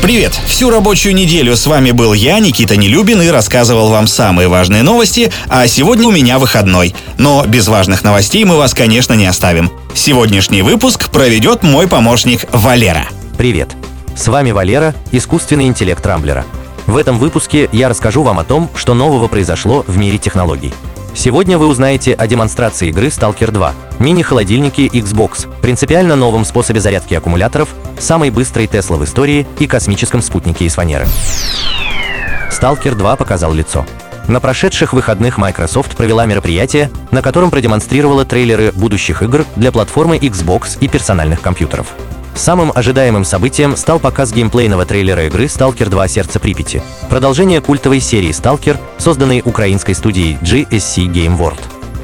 Привет! Всю рабочую неделю с вами был я, Никита Нелюбин, и рассказывал вам самые важные новости, а сегодня у меня выходной. Но без важных новостей мы вас, конечно, не оставим. Сегодняшний выпуск проведет мой помощник Валера. Привет! С вами Валера, искусственный интеллект Рамблера. В этом выпуске я расскажу вам о том, что нового произошло в мире технологий. Сегодня вы узнаете о демонстрации игры Stalker 2, мини-холодильнике Xbox, принципиально новом способе зарядки аккумуляторов, самой быстрой Tesla в истории и космическом спутнике из фанеры. Stalker 2 показал лицо. На прошедших выходных Microsoft провела мероприятие, на котором продемонстрировала трейлеры будущих игр для платформы Xbox и персональных компьютеров. Самым ожидаемым событием стал показ геймплейного трейлера игры Stalker 2 Сердце Припяти, продолжение культовой серии Stalker, созданной украинской студией GSC Game World.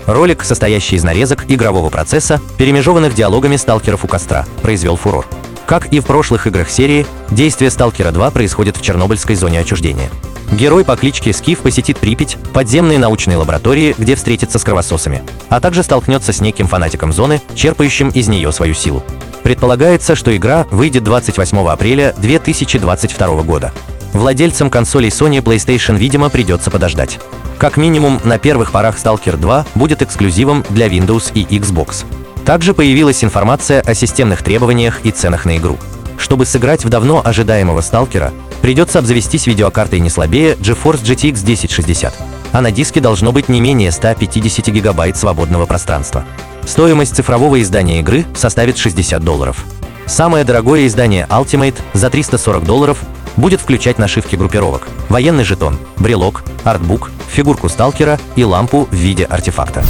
Ролик, состоящий из нарезок игрового процесса, перемежеванных диалогами сталкеров у костра, произвел фурор. Как и в прошлых играх серии, действие Сталкера 2 происходит в Чернобыльской зоне отчуждения. Герой по кличке Скиф посетит Припять, подземные научные лаборатории, где встретится с кровососами, а также столкнется с неким фанатиком зоны, черпающим из нее свою силу. Предполагается, что игра выйдет 28 апреля 2022 года. Владельцам консолей Sony PlayStation, видимо, придется подождать. Как минимум, на первых порах Stalker 2 будет эксклюзивом для Windows и Xbox. Также появилась информация о системных требованиях и ценах на игру. Чтобы сыграть в давно ожидаемого Сталкера, придется обзавестись видеокартой не слабее GeForce GTX 1060, а на диске должно быть не менее 150 гигабайт свободного пространства. Стоимость цифрового издания игры составит 60 долларов. Самое дорогое издание Ultimate за 340 долларов будет включать нашивки группировок, военный жетон, брелок, артбук, фигурку сталкера и лампу в виде артефакта.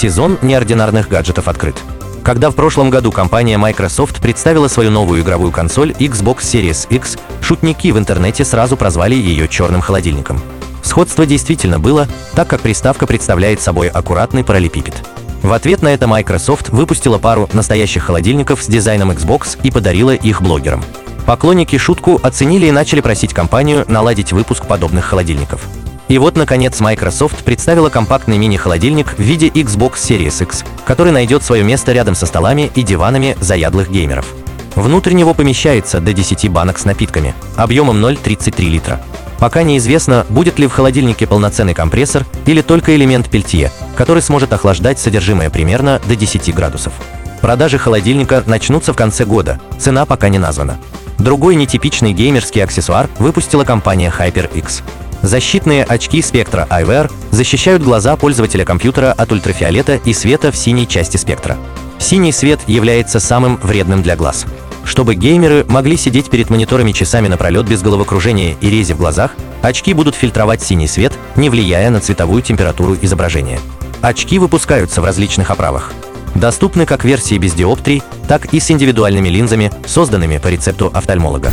Сезон неординарных гаджетов открыт. Когда в прошлом году компания Microsoft представила свою новую игровую консоль Xbox Series X, шутники в интернете сразу прозвали ее черным холодильником. Сходство действительно было, так как приставка представляет собой аккуратный параллелепипед. В ответ на это Microsoft выпустила пару настоящих холодильников с дизайном Xbox и подарила их блогерам. Поклонники шутку оценили и начали просить компанию наладить выпуск подобных холодильников. И вот, наконец, Microsoft представила компактный мини-холодильник в виде Xbox Series X, который найдет свое место рядом со столами и диванами заядлых геймеров. Внутрь него помещается до 10 банок с напитками, объемом 0,33 литра. Пока неизвестно, будет ли в холодильнике полноценный компрессор или только элемент пельтье, который сможет охлаждать содержимое примерно до 10 градусов. Продажи холодильника начнутся в конце года, цена пока не названа. Другой нетипичный геймерский аксессуар выпустила компания HyperX. Защитные очки спектра iWear защищают глаза пользователя компьютера от ультрафиолета и света в синей части спектра. Синий свет является самым вредным для глаз. Чтобы геймеры могли сидеть перед мониторами часами напролет без головокружения и рези в глазах, очки будут фильтровать синий свет, не влияя на цветовую температуру изображения. Очки выпускаются в различных оправах. Доступны как версии без диоптрий, так и с индивидуальными линзами, созданными по рецепту офтальмолога.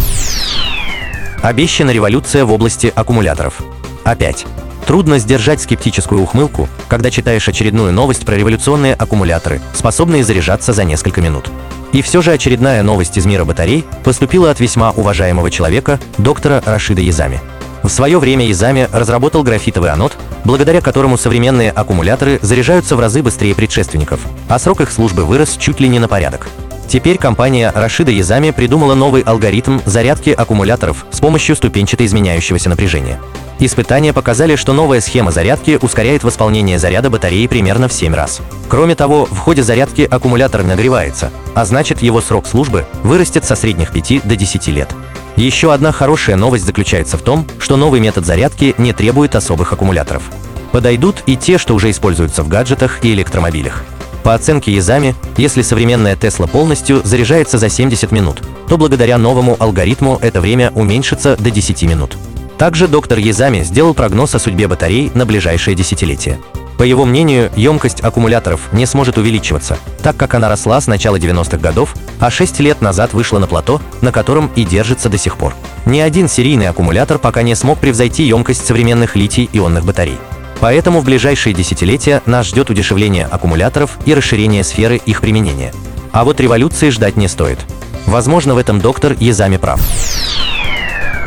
Обещана революция в области аккумуляторов. Опять. Трудно сдержать скептическую ухмылку, когда читаешь очередную новость про революционные аккумуляторы, способные заряжаться за несколько минут. И все же очередная новость из мира батарей поступила от весьма уважаемого человека, доктора Рашида Язами. В свое время Язами разработал графитовый анод, благодаря которому современные аккумуляторы заряжаются в разы быстрее предшественников, а срок их службы вырос чуть ли не на порядок. Теперь компания Рашида Язами придумала новый алгоритм зарядки аккумуляторов с помощью ступенчато изменяющегося напряжения. Испытания показали, что новая схема зарядки ускоряет восполнение заряда батареи примерно в 7 раз. Кроме того, в ходе зарядки аккумулятор нагревается, а значит его срок службы вырастет со средних 5 до 10 лет. Еще одна хорошая новость заключается в том, что новый метод зарядки не требует особых аккумуляторов. Подойдут и те, что уже используются в гаджетах и электромобилях. По оценке Язами, если современная Tesla полностью заряжается за 70 минут, то благодаря новому алгоритму это время уменьшится до 10 минут. Также доктор Язами сделал прогноз о судьбе батарей на ближайшее десятилетие. По его мнению, емкость аккумуляторов не сможет увеличиваться, так как она росла с начала 90-х годов, а 6 лет назад вышла на плато, на котором и держится до сих пор. Ни один серийный аккумулятор пока не смог превзойти емкость современных литий-ионных батарей. Поэтому в ближайшие десятилетия нас ждет удешевление аккумуляторов и расширение сферы их применения. А вот революции ждать не стоит. Возможно, в этом доктор Езами прав.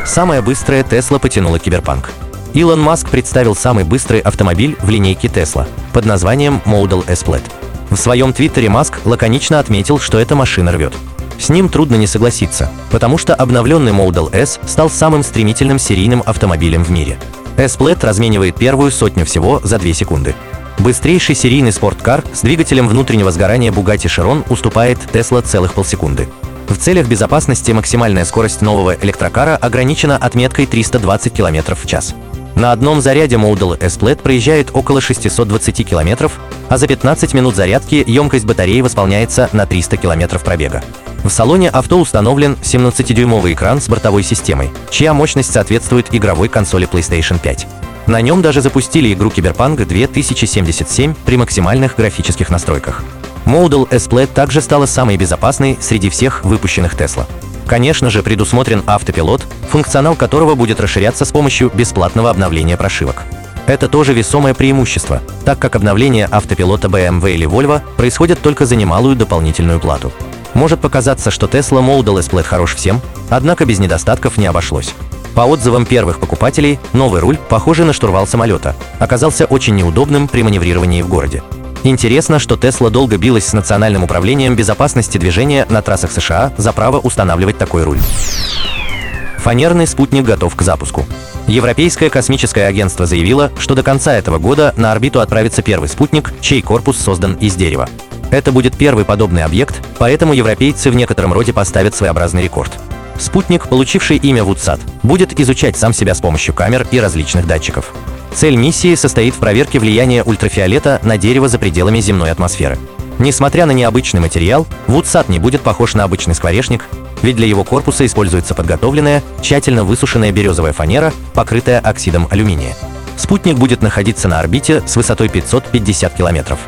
Самая быстрая Тесла потянула киберпанк. Илон Маск представил самый быстрый автомобиль в линейке Tesla под названием Model S Plaid. В своем твиттере Маск лаконично отметил, что эта машина рвет. С ним трудно не согласиться, потому что обновленный Model S стал самым стремительным серийным автомобилем в мире. S-Plaid разменивает первую сотню всего за 2 секунды. Быстрейший серийный спорткар с двигателем внутреннего сгорания Bugatti Chiron уступает Tesla целых полсекунды. В целях безопасности максимальная скорость нового электрокара ограничена отметкой 320 км в час. На одном заряде Model S Plaid проезжает около 620 км, а за 15 минут зарядки емкость батареи восполняется на 300 км пробега. В салоне авто установлен 17-дюймовый экран с бортовой системой, чья мощность соответствует игровой консоли PlayStation 5. На нем даже запустили игру Cyberpunk 2077 при максимальных графических настройках. Model S Plaid также стала самой безопасной среди всех выпущенных Tesla. Конечно же, предусмотрен автопилот, функционал которого будет расширяться с помощью бесплатного обновления прошивок. Это тоже весомое преимущество, так как обновление автопилота BMW или Volvo происходит только за немалую дополнительную плату. Может показаться, что Tesla Model S Plaid хорош всем, однако без недостатков не обошлось. По отзывам первых покупателей, новый руль, похожий на штурвал самолета, оказался очень неудобным при маневрировании в городе. Интересно, что Tesla долго билась с Национальным управлением безопасности движения на трассах США за право устанавливать такой руль. Фанерный спутник готов к запуску. Европейское космическое агентство заявило, что до конца этого года на орбиту отправится первый спутник, чей корпус создан из дерева. Это будет первый подобный объект, поэтому европейцы в некотором роде поставят своеобразный рекорд. Спутник, получивший имя Вудсат, будет изучать сам себя с помощью камер и различных датчиков. Цель миссии состоит в проверке влияния ультрафиолета на дерево за пределами земной атмосферы. Несмотря на необычный материал, Вудсат не будет похож на обычный скворечник, ведь для его корпуса используется подготовленная, тщательно высушенная березовая фанера, покрытая оксидом алюминия. Спутник будет находиться на орбите с высотой 550 километров.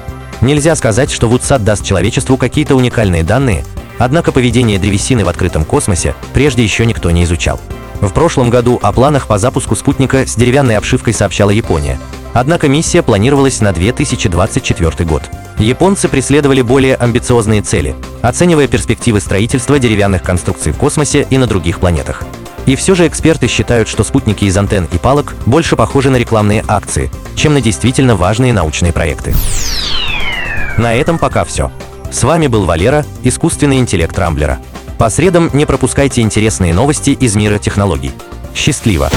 Нельзя сказать, что Вудсат даст человечеству какие-то уникальные данные, однако поведение древесины в открытом космосе прежде еще никто не изучал. В прошлом году о планах по запуску спутника с деревянной обшивкой сообщала Япония. Однако миссия планировалась на 2024 год. Японцы преследовали более амбициозные цели, оценивая перспективы строительства деревянных конструкций в космосе и на других планетах. И все же эксперты считают, что спутники из антенн и палок больше похожи на рекламные акции, чем на действительно важные научные проекты. На этом пока все. С вами был Валера, искусственный интеллект Рамблера. По средам не пропускайте интересные новости из мира технологий. Счастливо!